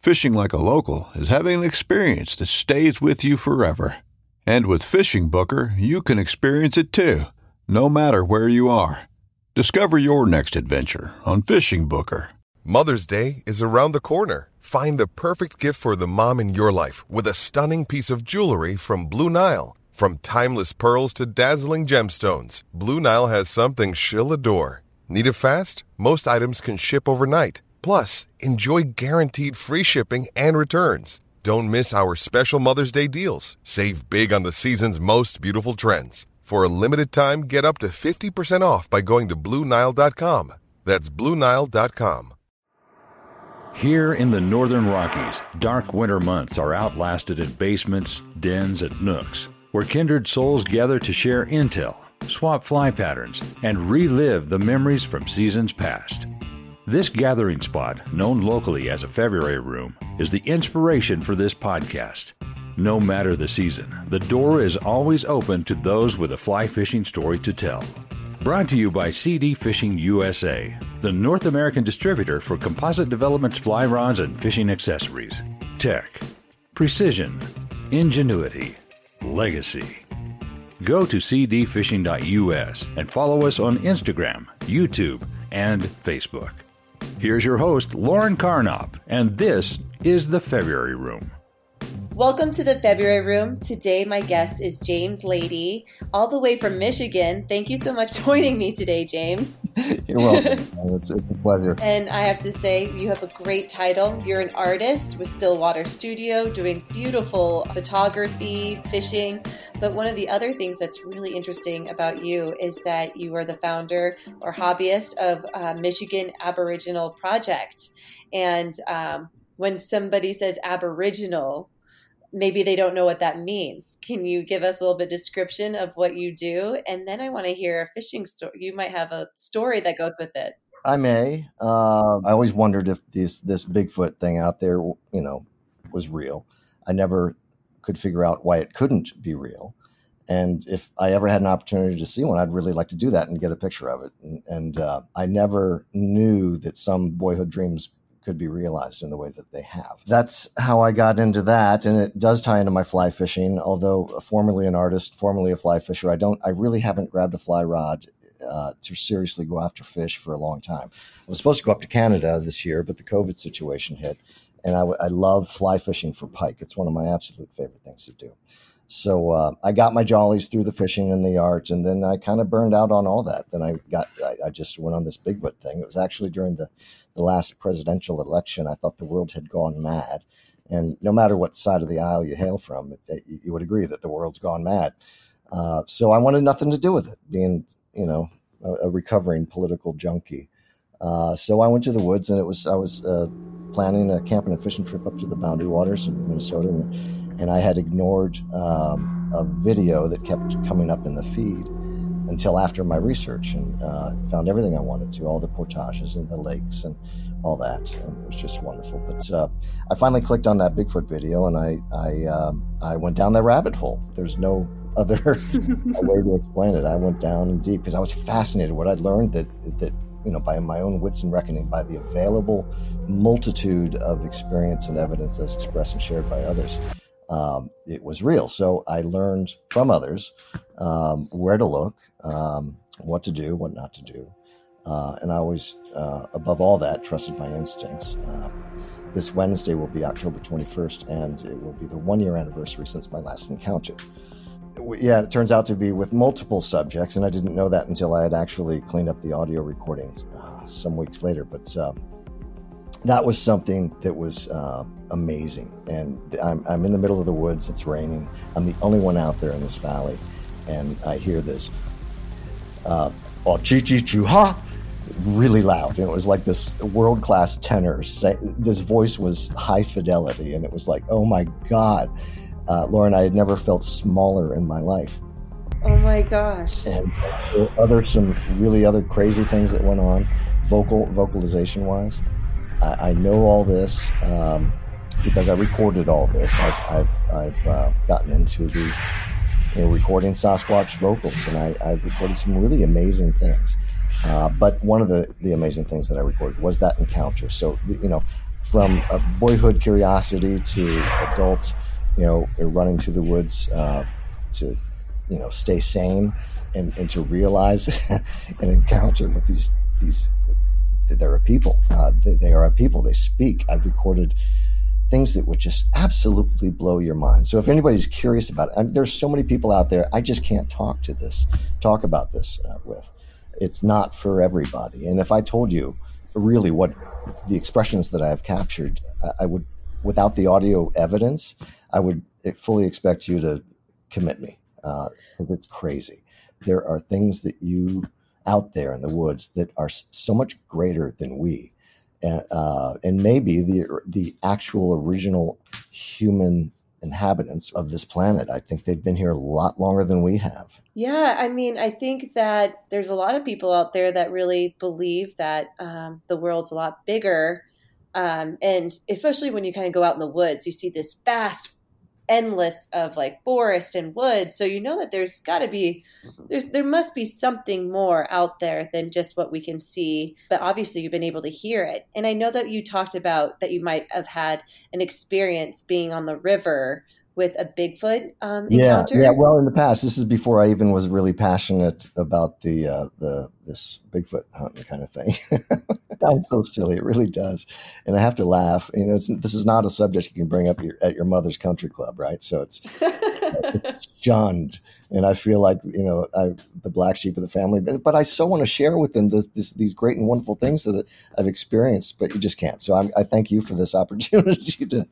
Fishing like a local is having an experience that stays with you forever. And with Fishing Booker, you can experience it too, no matter where you are. Discover your next adventure on Fishing Booker. Mother's Day is around the corner. Find the perfect gift for the mom in your life with a stunning piece of jewelry from Blue Nile. From timeless pearls to dazzling gemstones, Blue Nile has something she'll adore. Need it fast? Most items can ship overnight. Plus, enjoy guaranteed free shipping and returns. Don't miss our special Mother's Day deals. Save big on the season's most beautiful trends. For a limited time, get up to 50% off by going to BlueNile.com. That's BlueNile.com. Here in the Northern Rockies, dark winter months are outlasted in basements, dens, and nooks, where kindred souls gather to share intel, swap fly patterns, and relive the memories from seasons past. This gathering spot, known locally as a February room, is the inspiration for this podcast. No matter the season, the door is always open to those with a fly fishing story to tell. Brought to you by CD Fishing USA, the North American distributor for Composite Development's fly rods and fishing accessories. Tech, precision, ingenuity, legacy. Go to cdfishing.us and follow us on Instagram, YouTube, and Facebook. Here's your host, Lauren Karnopp, and this is the February Room. Welcome to the February Room. Today, my guest is James Lady, all the way from Michigan. Thank you so much for joining me today, James. You're welcome. it's, it's, a pleasure. And I have to say, you have a great title. You're an artist with Stillwater Studio, doing beautiful photography, fishing. But one of the other things that's really interesting about you is that you are the founder or hobbyist of uh, Michigan Aboriginal Project. And um, when somebody says Aboriginal, maybe they don't know what that means. Can you give us a little bit description of what you do? And then I want to hear a fishing story. You might have a story that goes with it. I may. Uh, I always wondered if this this Bigfoot thing out there, you know, was real. I never could figure out why it couldn't be real. And if I ever had an opportunity to see one, I'd really like to do that and get a picture of it. And, and uh, I never knew that some boyhood dreams could be realized in the way that they have. That's how I got into that, and it does tie into my fly fishing. Although formerly an artist, formerly a fly fisher, I don't. I really haven't grabbed a fly rod uh, to seriously go after fish for a long time. I was supposed to go up to Canada this year, but the COVID situation hit, and I, I love fly fishing for pike. It's one of my absolute favorite things to do. So uh, I got my jollies through the fishing and the art, and then I kind of burned out on all that. Then I got I, I, just went on this Bigfoot thing. It was actually during the the last presidential election. I thought the world had gone mad, and no matter what side of the aisle you hail from, it, you would agree that the world's gone mad. Uh, so I wanted nothing to do with it, being you know a, a recovering political junkie. Uh, so I went to the woods, and it was I was uh, planning a camping and fishing trip up to the Boundary Waters of Minnesota. And, and I had ignored um, a video that kept coming up in the feed until after my research and uh, found everything I wanted to, all the portages and the lakes and all that, and it was just wonderful. But uh, I finally clicked on that Bigfoot video, and I I um, I went down that rabbit hole. There's no other way to explain it. I went down deep because I was fascinated. What I'd learned that that you know by my own wits and reckoning, by the available multitude of experience and evidence as expressed and shared by others, um, it was real. So I learned from others um, where to look, um, what to do, what not to do. Uh, and I always, uh, above all that, trusted my instincts. Uh, this Wednesday will be October 21st, and it will be the one year anniversary since my last encounter. Yeah, it turns out to be with multiple subjects, and I didn't know that until I had actually cleaned up the audio recording uh, some weeks later. But uh, that was something that was uh, amazing. And I'm, I'm in the middle of the woods, it's raining. I'm the only one out there in this valley, and I hear this. Uh, oh, chi chi chu ha! really loud. And it was like this world class tenor. This voice was high fidelity, and it was like, oh my god, uh, Lauren, I had never felt smaller in my life. Oh my gosh! And other some really other crazy things that went on, vocal vocalization wise. I, I know all this um, because I recorded all this. I've I've, I've uh, gotten into the you know, recording Sasquatch vocals, and I, I've recorded some really amazing things. Uh, but one of the, the amazing things that I recorded was that encounter. So, you know, from a boyhood curiosity to adult, you know, running to the woods uh, to, you know, stay sane and, and to realize an encounter with these, these, there are people, uh, they, they are a people, they speak. I've recorded things that would just absolutely blow your mind. So if anybody's curious about it, I there's so many people out there I just can't talk to this, talk about this uh, with it's not for everybody. And if I told you really what the expressions that I have captured, I would, without the audio evidence, I would fully expect you to commit me uh, it's crazy. There are things that you out there in the woods that are so much greater than we. And, uh, and maybe the the actual original human inhabitants of this planet. I think they've been here a lot longer than we have. Yeah, I mean, I think that there's a lot of people out there that really believe that um, the world's a lot bigger. Um, and especially when you kind of go out in the woods, you see this vast endless of like forest and woods so you know that there's got to be there's there must be something more out there than just what we can see but obviously you've been able to hear it and i know that you talked about that you might have had an experience being on the river with a Bigfoot um, encounter? Yeah, yeah. Well, in the past, this is before I even was really passionate about the uh, the this Bigfoot hunting kind of thing. sounds so silly. It really does, and I have to laugh. You know, this is not a subject you can bring up your, at your mother's country club, right? So it's, it's shunned, and I feel like you know I the black sheep of the family. But, but I so want to share with them this, this, these great and wonderful things that I've experienced, but you just can't. So I'm, I thank you for this opportunity to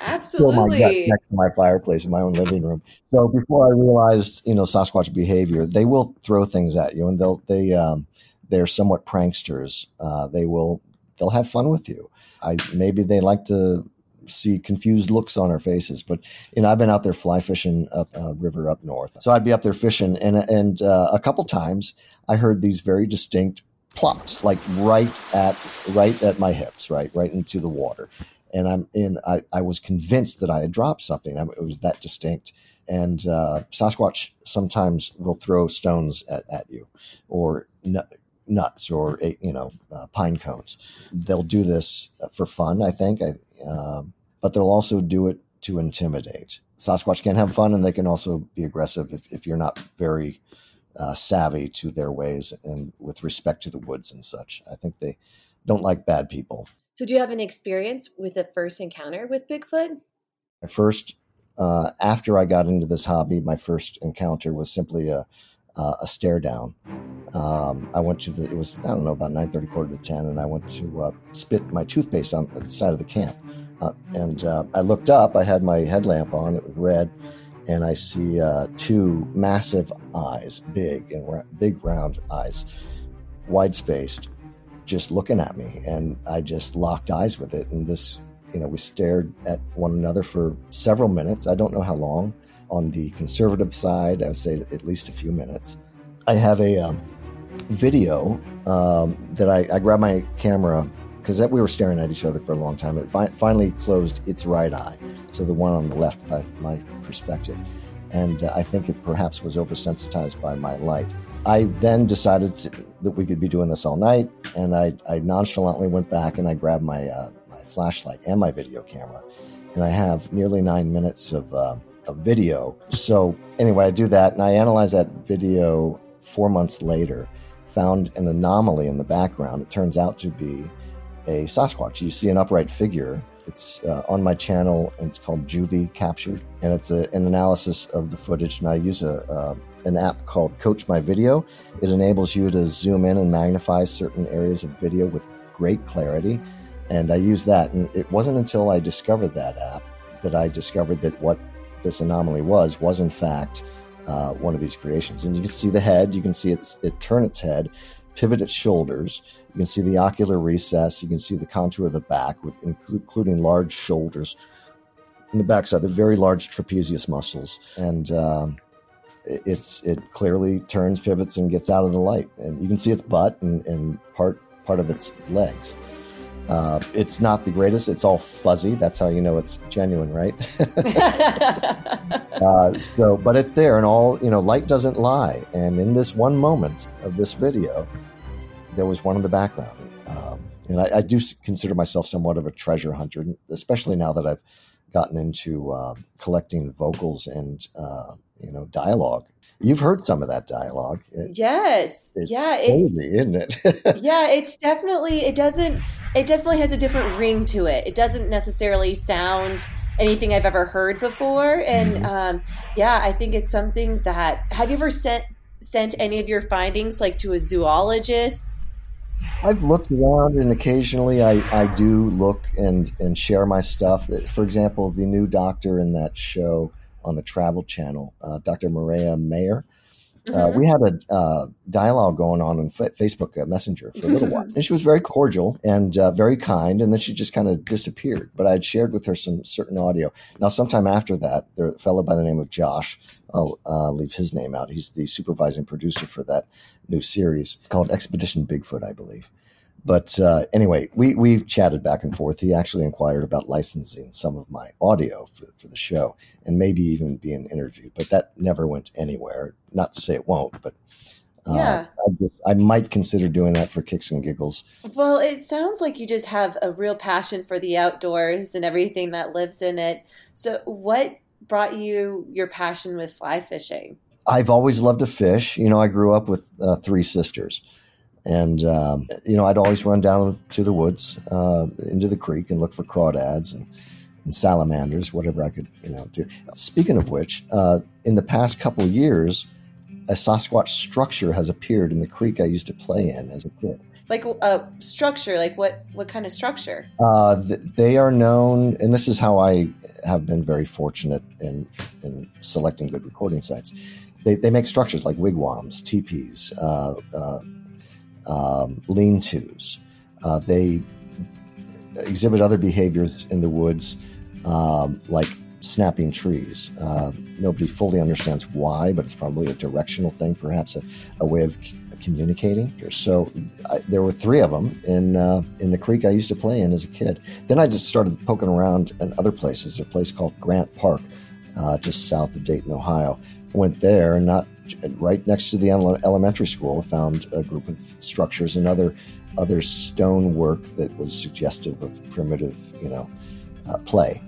Absolutely. my next to my fireplace in my own living room. So before I realized, you know, Sasquatch behavior, they will throw things at you, and they'll they um, they're somewhat pranksters. Uh, they will they'll have fun with you. I maybe they like to see confused looks on our faces, but you know, I've been out there fly fishing up uh, river up north, so I'd be up there fishing, and and uh, a couple times I heard these very distinct plops, like right at right at my hips, right right into the water and I'm in. I, I was convinced that I had dropped something. I, it was that distinct. And uh, Sasquatch sometimes will throw stones at, at you, or nuts, or you know uh, pine cones. They'll do this for fun, I think. I, uh, but they'll also do it to intimidate. Sasquatch can have fun, and they can also be aggressive if, if you're not very uh, savvy to their ways and with respect to the woods and such. I think they don't like bad people. So, do you have an experience with a first encounter with Bigfoot? My first, uh, after I got into this hobby, my first encounter was simply a, uh, a stare down. Um, I went to the, it was, I don't know, about 9.30, quarter to 10, and I went to uh, spit my toothpaste on the side of the camp. Uh, and uh, I looked up, I had my headlamp on, it was red, and I see uh, two massive eyes, big and ra- big round eyes, wide spaced, just looking at me and I just locked eyes with it. And this, you know, we stared at one another for several minutes. I don't know how long. On the conservative side, I would say at least a few minutes. I have a um, video um, that I, I grabbed my camera because we were staring at each other for a long time. It fi- finally closed its right eye, so the one on the left, by my perspective. and uh, I think it perhaps was oversensitized by my light. I then decided to, that we could be doing this all night, and I, I nonchalantly went back and I grabbed my uh, my flashlight and my video camera, and I have nearly nine minutes of uh, of video. So anyway, I do that, and I analyze that video four months later. Found an anomaly in the background. It turns out to be a Sasquatch. You see an upright figure it's uh, on my channel and it's called Juvie Captured, and it's a, an analysis of the footage. And I use a uh, an app called Coach My Video. It enables you to zoom in and magnify certain areas of video with great clarity. And I use that. And it wasn't until I discovered that app that I discovered that what this anomaly was was in fact uh, one of these creations. And you can see the head. You can see it's it turn its head, pivot its shoulders. You can see the ocular recess. You can see the contour of the back, with including large shoulders. In the backside, the very large trapezius muscles, and um, it's it clearly turns, pivots, and gets out of the light. And you can see its butt and, and part part of its legs. Uh, it's not the greatest. It's all fuzzy. That's how you know it's genuine, right? uh, so, but it's there, and all you know, light doesn't lie. And in this one moment of this video, there was one in the background. Um, and I, I, do consider myself somewhat of a treasure hunter, especially now that I've gotten into uh, collecting vocals and uh, you know dialogue. You've heard some of that dialogue. It, yes, it's yeah, It's, crazy, isn't it? yeah, it's definitely. It doesn't. It definitely has a different ring to it. It doesn't necessarily sound anything I've ever heard before, and mm-hmm. um, yeah, I think it's something that. Have you ever sent sent any of your findings like to a zoologist I've looked around and occasionally I, I do look and, and share my stuff. For example, the new doctor in that show on the Travel Channel, uh, Dr. Mireya Mayor, uh, mm-hmm. We had a uh, dialogue going on on F- Facebook uh, Messenger for a little while, and she was very cordial and uh, very kind. And then she just kind of disappeared. But I had shared with her some certain audio. Now, sometime after that, there a fellow by the name of Josh. I'll uh, leave his name out. He's the supervising producer for that new series. It's called Expedition Bigfoot, I believe. But uh, anyway, we we've chatted back and forth. He actually inquired about licensing some of my audio for, for the show, and maybe even being interviewed. But that never went anywhere. Not to say it won't, but uh, yeah, I, just, I might consider doing that for kicks and giggles. Well, it sounds like you just have a real passion for the outdoors and everything that lives in it. So, what brought you your passion with fly fishing? I've always loved to fish. You know, I grew up with uh, three sisters. And, um, you know, I'd always run down to the woods, uh, into the creek and look for crawdads and, and salamanders, whatever I could, you know, do. Speaking of which, uh, in the past couple years, a Sasquatch structure has appeared in the creek I used to play in as a kid. Like a uh, structure, like what? What kind of structure? Uh, th- they are known, and this is how I have been very fortunate in in selecting good recording sites. They, they make structures like wigwams, teepees, uh, uh um, lean tos. Uh, they exhibit other behaviors in the woods, um, like snapping trees. Uh, nobody fully understands why, but it's probably a directional thing, perhaps a, a way of c- communicating. So I, there were three of them in uh, in the creek I used to play in as a kid. Then I just started poking around in other places. A place called Grant Park, uh, just south of Dayton, Ohio. Went there, and not right next to the elementary school, I found a group of structures and other other stonework that was suggestive of primitive, you know, uh, play.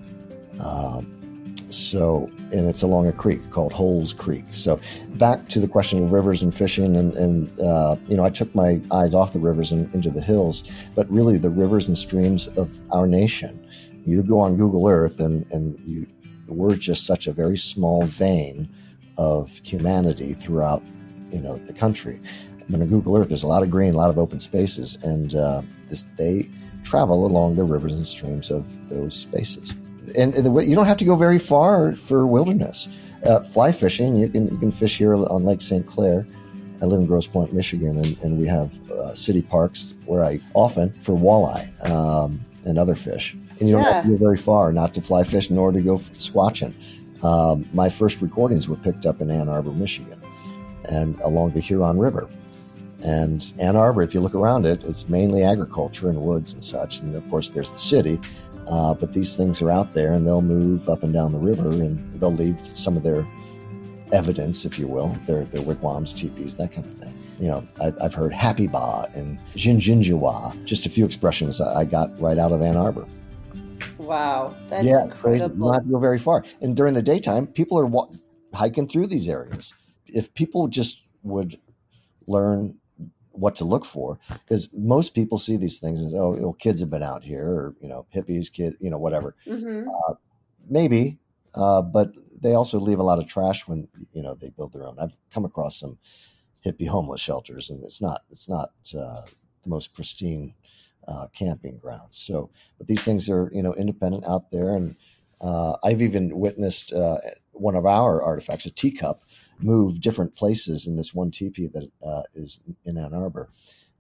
Um, so, and it's along a creek called Holes Creek. So, back to the question of rivers and fishing, and, and uh, you know, I took my eyes off the rivers and into the hills, but really the rivers and streams of our nation. You go on Google Earth, and and you, we're just such a very small vein of humanity throughout you know the country. I But on Google Earth, there's a lot of green, a lot of open spaces, and uh, this, they travel along the rivers and streams of those spaces. And, and the, you don't have to go very far for wilderness. Uh, fly fishing, you can you can fish here on Lake St. Clair. I live in Grosse Pointe, Michigan, and, and we have uh, city parks where I often for walleye um, and other fish. And you don't yeah. have to go very far not to fly fish nor to go squatching. Um, my first recordings were picked up in Ann Arbor, Michigan, and along the Huron River. And Ann Arbor, if you look around it, it's mainly agriculture and woods and such. And of course, there's the city, uh, but these things are out there and they'll move up and down the river and they'll leave some of their evidence, if you will. Their their wigwams, teepees, that kind of thing. You know, I've, I've heard happy ba and jinjinjawa, just a few expressions I got right out of Ann Arbor. Wow, that's yeah, incredible. Don't go very far. And during the daytime, people are wa- hiking through these areas. If people just would learn what to look for, because most people see these things as, oh, you know, kids have been out here, or you know, hippies, kid, you know, whatever. Mm-hmm. Uh, maybe, uh, but they also leave a lot of trash when you know they build their own. I've come across some hippie homeless shelters, and it's not it's not uh, the most pristine uh, camping grounds. So, but these things are you know independent out there, and uh, I've even witnessed uh, one of our artifacts, a teacup, move different places in this one teepee that uh, is in Ann Arbor,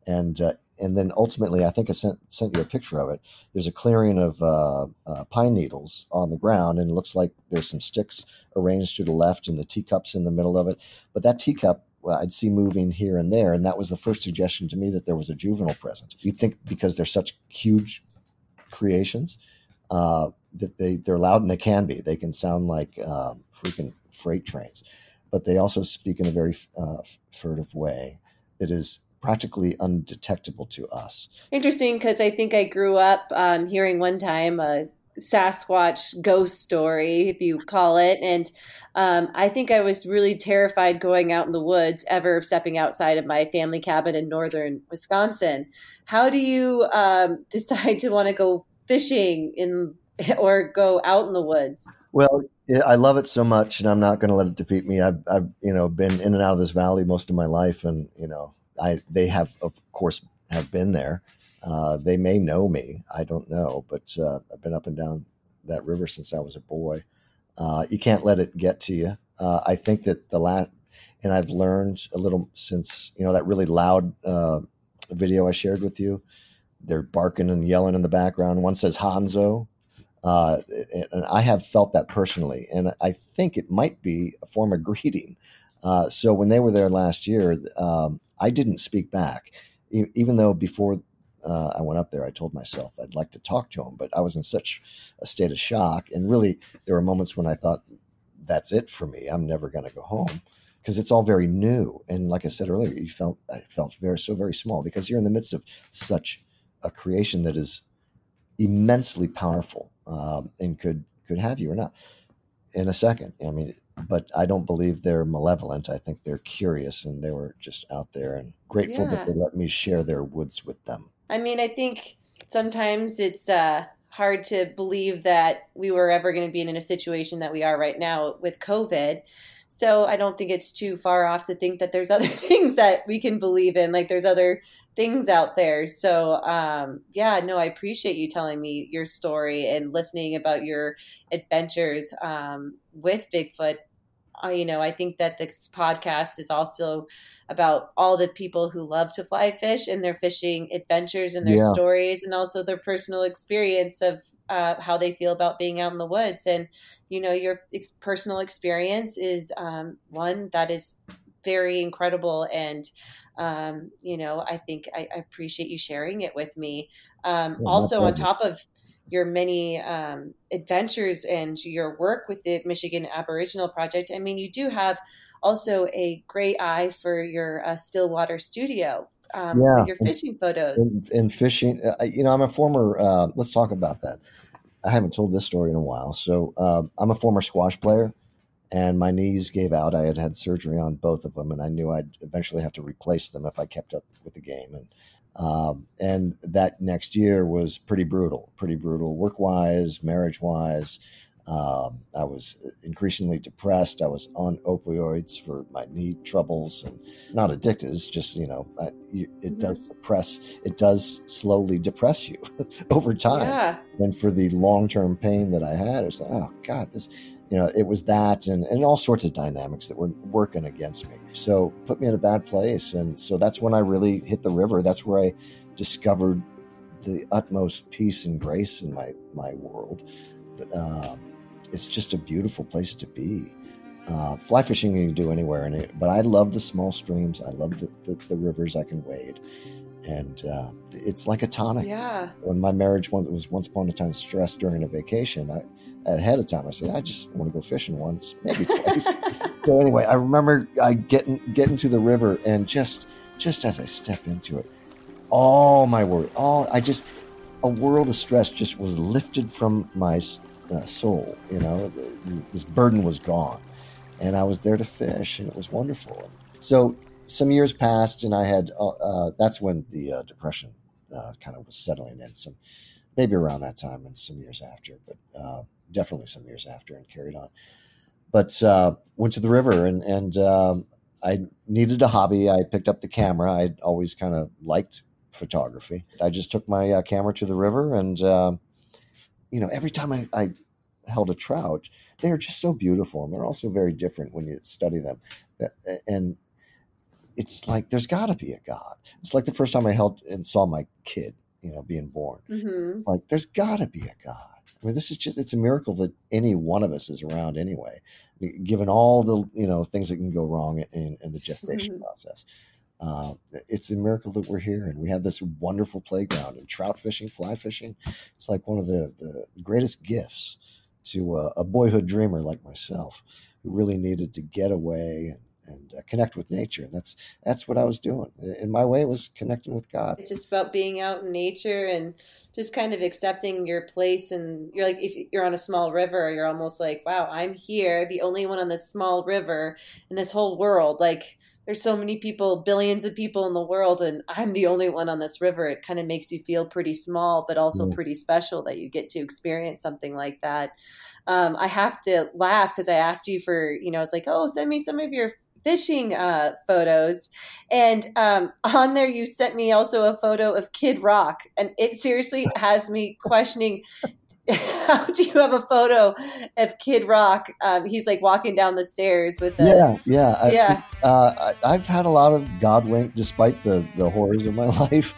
and uh, and then ultimately, I think I sent sent you a picture of it. There's a clearing of uh, pine needles on the ground, and it looks like there's some sticks arranged to the left, and the teacups in the middle of it. But that teacup I'd see moving here and there, and that was the first suggestion to me that there was a juvenile present. You think because they're such huge creations uh, that they they're loud and they can be. They can sound like uh, freaking freight trains, but they also speak in a very uh, furtive way that is practically undetectable to us. Interesting because I think I grew up um, hearing one time a Sasquatch ghost story, if you call it. And um, I think I was really terrified going out in the woods, ever stepping outside of my family cabin in northern Wisconsin. How do you um, decide to want to go fishing in or go out in the woods? Well, I love it so much, and I'm not going to let it defeat me. I've, I've, you know, been in and out of this valley most of my life, and you know, I they have of course have been there. Uh, they may know me. I don't know, but uh, I've been up and down that river since I was a boy. Uh, you can't let it get to you. Uh, I think that the last, and I've learned a little since you know that really loud uh, video I shared with you. They're barking and yelling in the background. One says Hanzo, uh, and I have felt that personally, and I think it might be a form of greeting. so when they were there last year, um, I didn't speak back, e- even though before uh, I went up there, I told myself I'd like to talk to him, but I was in such a state of shock. And really, there were moments when I thought, that's it for me. I'm never going to go home because it's all very new. And like I said earlier, you felt I felt very so very small because you're in the midst of such a creation that is immensely powerful um, and could could have you or not in a second. I mean, but I don't believe they're malevolent. I think they're curious and they were just out there and grateful yeah. that they let me share their woods with them. I mean, I think sometimes it's uh, hard to believe that we were ever going to be in a situation that we are right now with COVID. So I don't think it's too far off to think that there's other things that we can believe in, like there's other things out there. So um, yeah, no, I appreciate you telling me your story and listening about your adventures um, with Bigfoot you know, I think that this podcast is also about all the people who love to fly fish and their fishing adventures and their yeah. stories, and also their personal experience of uh, how they feel about being out in the woods. And you know, your ex- personal experience is um, one that is very incredible and um, you know i think I, I, appreciate you sharing it with me um, also on top of your many um, adventures and your work with the Michigan Aboriginal Project, I mean, you do have also a great eye for your uh, Stillwater studio. Um, yeah, your fishing photos and, and fishing. Uh, you know, I'm a former. Uh, let's talk about that. I haven't told this story in a while. So uh, I'm a former squash player, and my knees gave out. I had had surgery on both of them, and I knew I'd eventually have to replace them if I kept up with the game. And um, and that next year was pretty brutal, pretty brutal work wise, marriage wise. Um, I was increasingly depressed. I was on opioids for my knee troubles and not addicted. It's just, you know, I, you, it mm-hmm. does depress, it does slowly depress you over time. Yeah. And for the long term pain that I had, it's like, oh God, this, you know, it was that and, and all sorts of dynamics that were working against me. So put me in a bad place. And so that's when I really hit the river. That's where I discovered the utmost peace and grace in my, my world. Um, it's just a beautiful place to be. Uh, fly fishing you can do anywhere, in it, but I love the small streams. I love the, the, the rivers I can wade, and uh, it's like a tonic. Yeah. When my marriage was, was once upon a time stressed during a vacation, I, ahead of time. I said, I just want to go fishing once, maybe twice. so anyway, I remember I getting getting to the river and just just as I step into it, all my worry, all I just a world of stress just was lifted from my uh, soul. You know, this burden was gone, and I was there to fish, and it was wonderful. So some years passed, and I had uh, uh, that's when the uh, depression uh, kind of was settling in. Some maybe around that time, and some years after, but uh, definitely some years after, and carried on. But went to the river, and and um, I needed a hobby. I picked up the camera. I'd always kind of liked photography. I just took my uh, camera to the river, and uh, you know, every time I, I, held a trout, they are just so beautiful, and they're also very different when you study them. And it's like there's got to be a God. It's like the first time I held and saw my kid, you know, being born. Mm-hmm. Like there's got to be a God. I mean, this is just, it's a miracle that any one of us is around anyway, given all the, you know, things that can go wrong in, in the gestation mm-hmm. process. Uh, it's a miracle that we're here and we have this wonderful playground and trout fishing, fly fishing. It's like one of the, the greatest gifts to a, a boyhood dreamer like myself who really needed to get away and and uh, connect with nature. And that's that's what I was doing. In my way, was connecting with God. It's just about being out in nature and just kind of accepting your place. And you're like, if you're on a small river, you're almost like, wow, I'm here, the only one on this small river in this whole world. Like there's so many people, billions of people in the world, and I'm the only one on this river. It kind of makes you feel pretty small, but also mm. pretty special that you get to experience something like that. Um, I have to laugh because I asked you for, you know, I was like, oh, send me some of your fishing uh, photos. And um, on there, you sent me also a photo of Kid Rock. And it seriously has me questioning how do you have a photo of Kid Rock? Um, he's like walking down the stairs with the yeah, yeah, I, yeah. Uh, I, have had a lot of God wink, despite the the horrors of my life.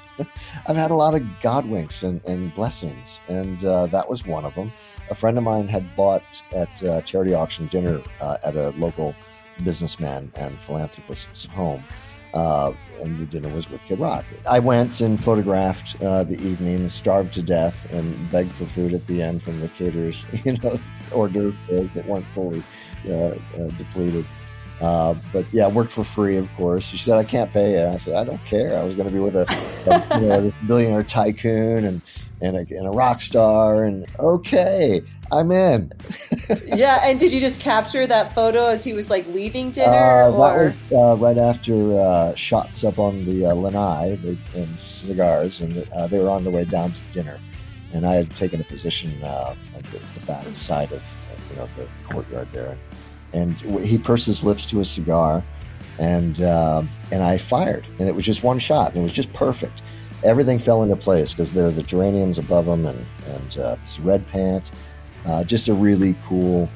I've had a lot of God winks and, and blessings, and uh, that was one of them. A friend of mine had bought at uh, charity auction dinner uh, at a local businessman and philanthropist's home. Uh, and the dinner was with Kid Rock. I went and photographed uh, the evening, starved to death, and begged for food at the end from the caterers, you know, d'oeuvres that weren't fully uh, uh depleted. Uh, but yeah, worked for free, of course. She said, "I can't pay you." I said, "I don't care. I was going to be with a, a you know, billionaire tycoon and and a, and a rock star, and okay, I'm in." yeah, and did you just capture that photo as he was like leaving dinner? Uh, or? That was uh, right after uh, shots up on the uh, lanai and cigars, and uh, they were on the way down to dinner. And I had taken a position uh, at the, the back side of you know the courtyard there and he pursed his lips to a cigar, and uh, and I fired, and it was just one shot, and it was just perfect. Everything fell into place because there are the geraniums above him, and and uh, this red pants, uh, just a really cool,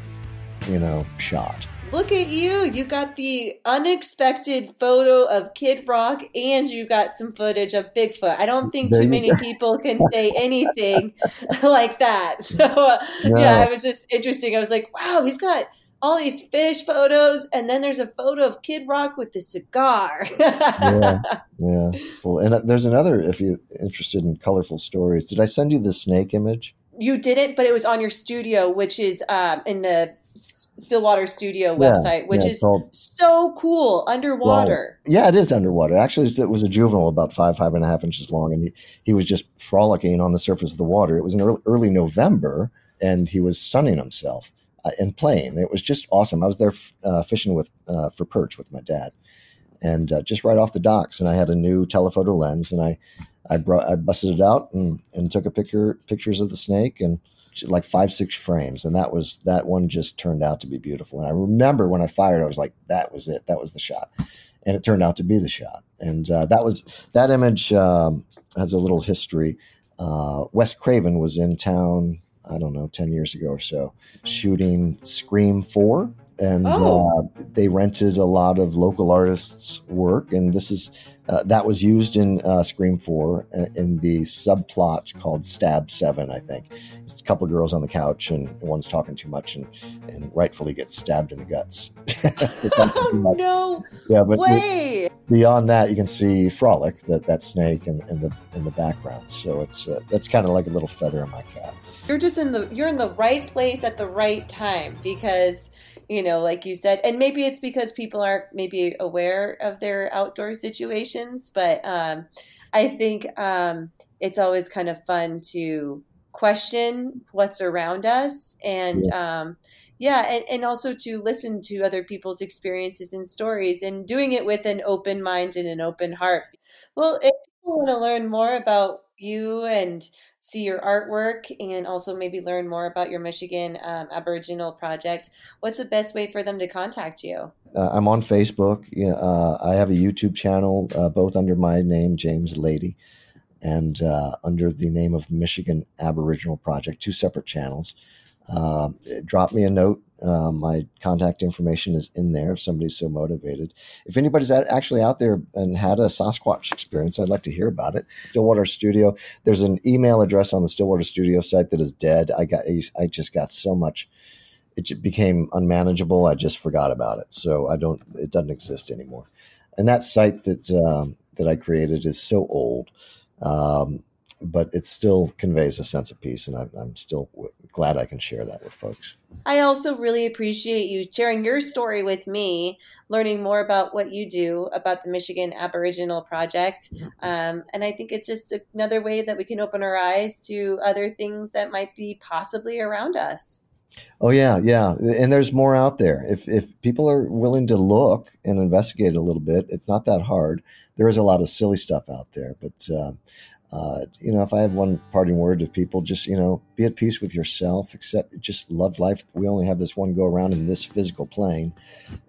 you know, shot. Look at you! You got the unexpected photo of Kid Rock, and you got some footage of Bigfoot. I don't think too many people can say anything like that. So, uh, yeah, it was just interesting. I was like, wow, he's got all these fish photos, and then there's a photo of Kid Rock with the cigar. yeah, yeah. Well, and uh, there's another. If you're interested in colorful stories, did I send you the snake image? You didn't, but it was on your studio, which is um, in the Stillwater Studio website, which yeah, is called, so cool underwater. Yeah, it is underwater. Actually, it was a juvenile about five, five and a half inches long, and he, he was just frolicking on the surface of the water. It was in early, early November, and he was sunning himself and playing. It was just awesome. I was there uh, fishing with uh, for perch with my dad, and uh, just right off the docks. And I had a new telephoto lens, and I I brought I busted it out and, and took a picture pictures of the snake and like five six frames, and that was that one just turned out to be beautiful. And I remember when I fired, I was like, that was it, that was the shot, and it turned out to be the shot. And uh, that was that image um, has a little history. Uh, Wes Craven was in town I don't know, 10 years ago or so, shooting Scream 4. And oh. uh, they rented a lot of local artists' work. And this is, uh, that was used in uh, Scream 4 uh, in the subplot called Stab 7, I think. It's a couple of girls on the couch, and one's talking too much and, and rightfully gets stabbed in the guts. oh, no yeah, but way. Beyond that, you can see Frolic, that, that snake, in, in, the, in the background. So it's uh, that's kind of like a little feather in my cap. You're just in the you're in the right place at the right time because you know like you said and maybe it's because people aren't maybe aware of their outdoor situations but um, i think um, it's always kind of fun to question what's around us and yeah. um, yeah and, and also to listen to other people's experiences and stories and doing it with an open mind and an open heart well if people want to learn more about you and see your artwork and also maybe learn more about your Michigan um, Aboriginal project, what's the best way for them to contact you? Uh, I'm on Facebook. Uh, I have a YouTube channel, uh, both under my name, James Lady, and uh, under the name of Michigan Aboriginal Project, two separate channels. Uh, drop me a note um, my contact information is in there if somebody's so motivated. If anybody's actually out there and had a Sasquatch experience, I'd like to hear about it. Stillwater Studio. There's an email address on the Stillwater Studio site that is dead. I got. I just got so much. It became unmanageable. I just forgot about it. So I don't. It doesn't exist anymore. And that site that um, that I created is so old. Um, but it still conveys a sense of peace, and I'm, I'm still glad I can share that with folks. I also really appreciate you sharing your story with me, learning more about what you do about the Michigan Aboriginal Project. Um, and I think it's just another way that we can open our eyes to other things that might be possibly around us. Oh yeah, yeah, and there's more out there. If if people are willing to look and investigate a little bit, it's not that hard. There is a lot of silly stuff out there, but uh, uh, you know, if I have one parting word to people, just you know, be at peace with yourself. Accept, just love life. We only have this one go around in this physical plane,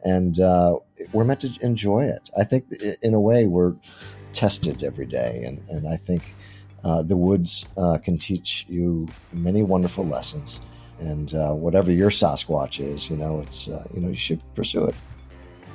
and uh, we're meant to enjoy it. I think, in a way, we're tested every day, and and I think uh, the woods uh, can teach you many wonderful lessons. And uh, whatever your Sasquatch is, you know, it's uh, you know, you should pursue it.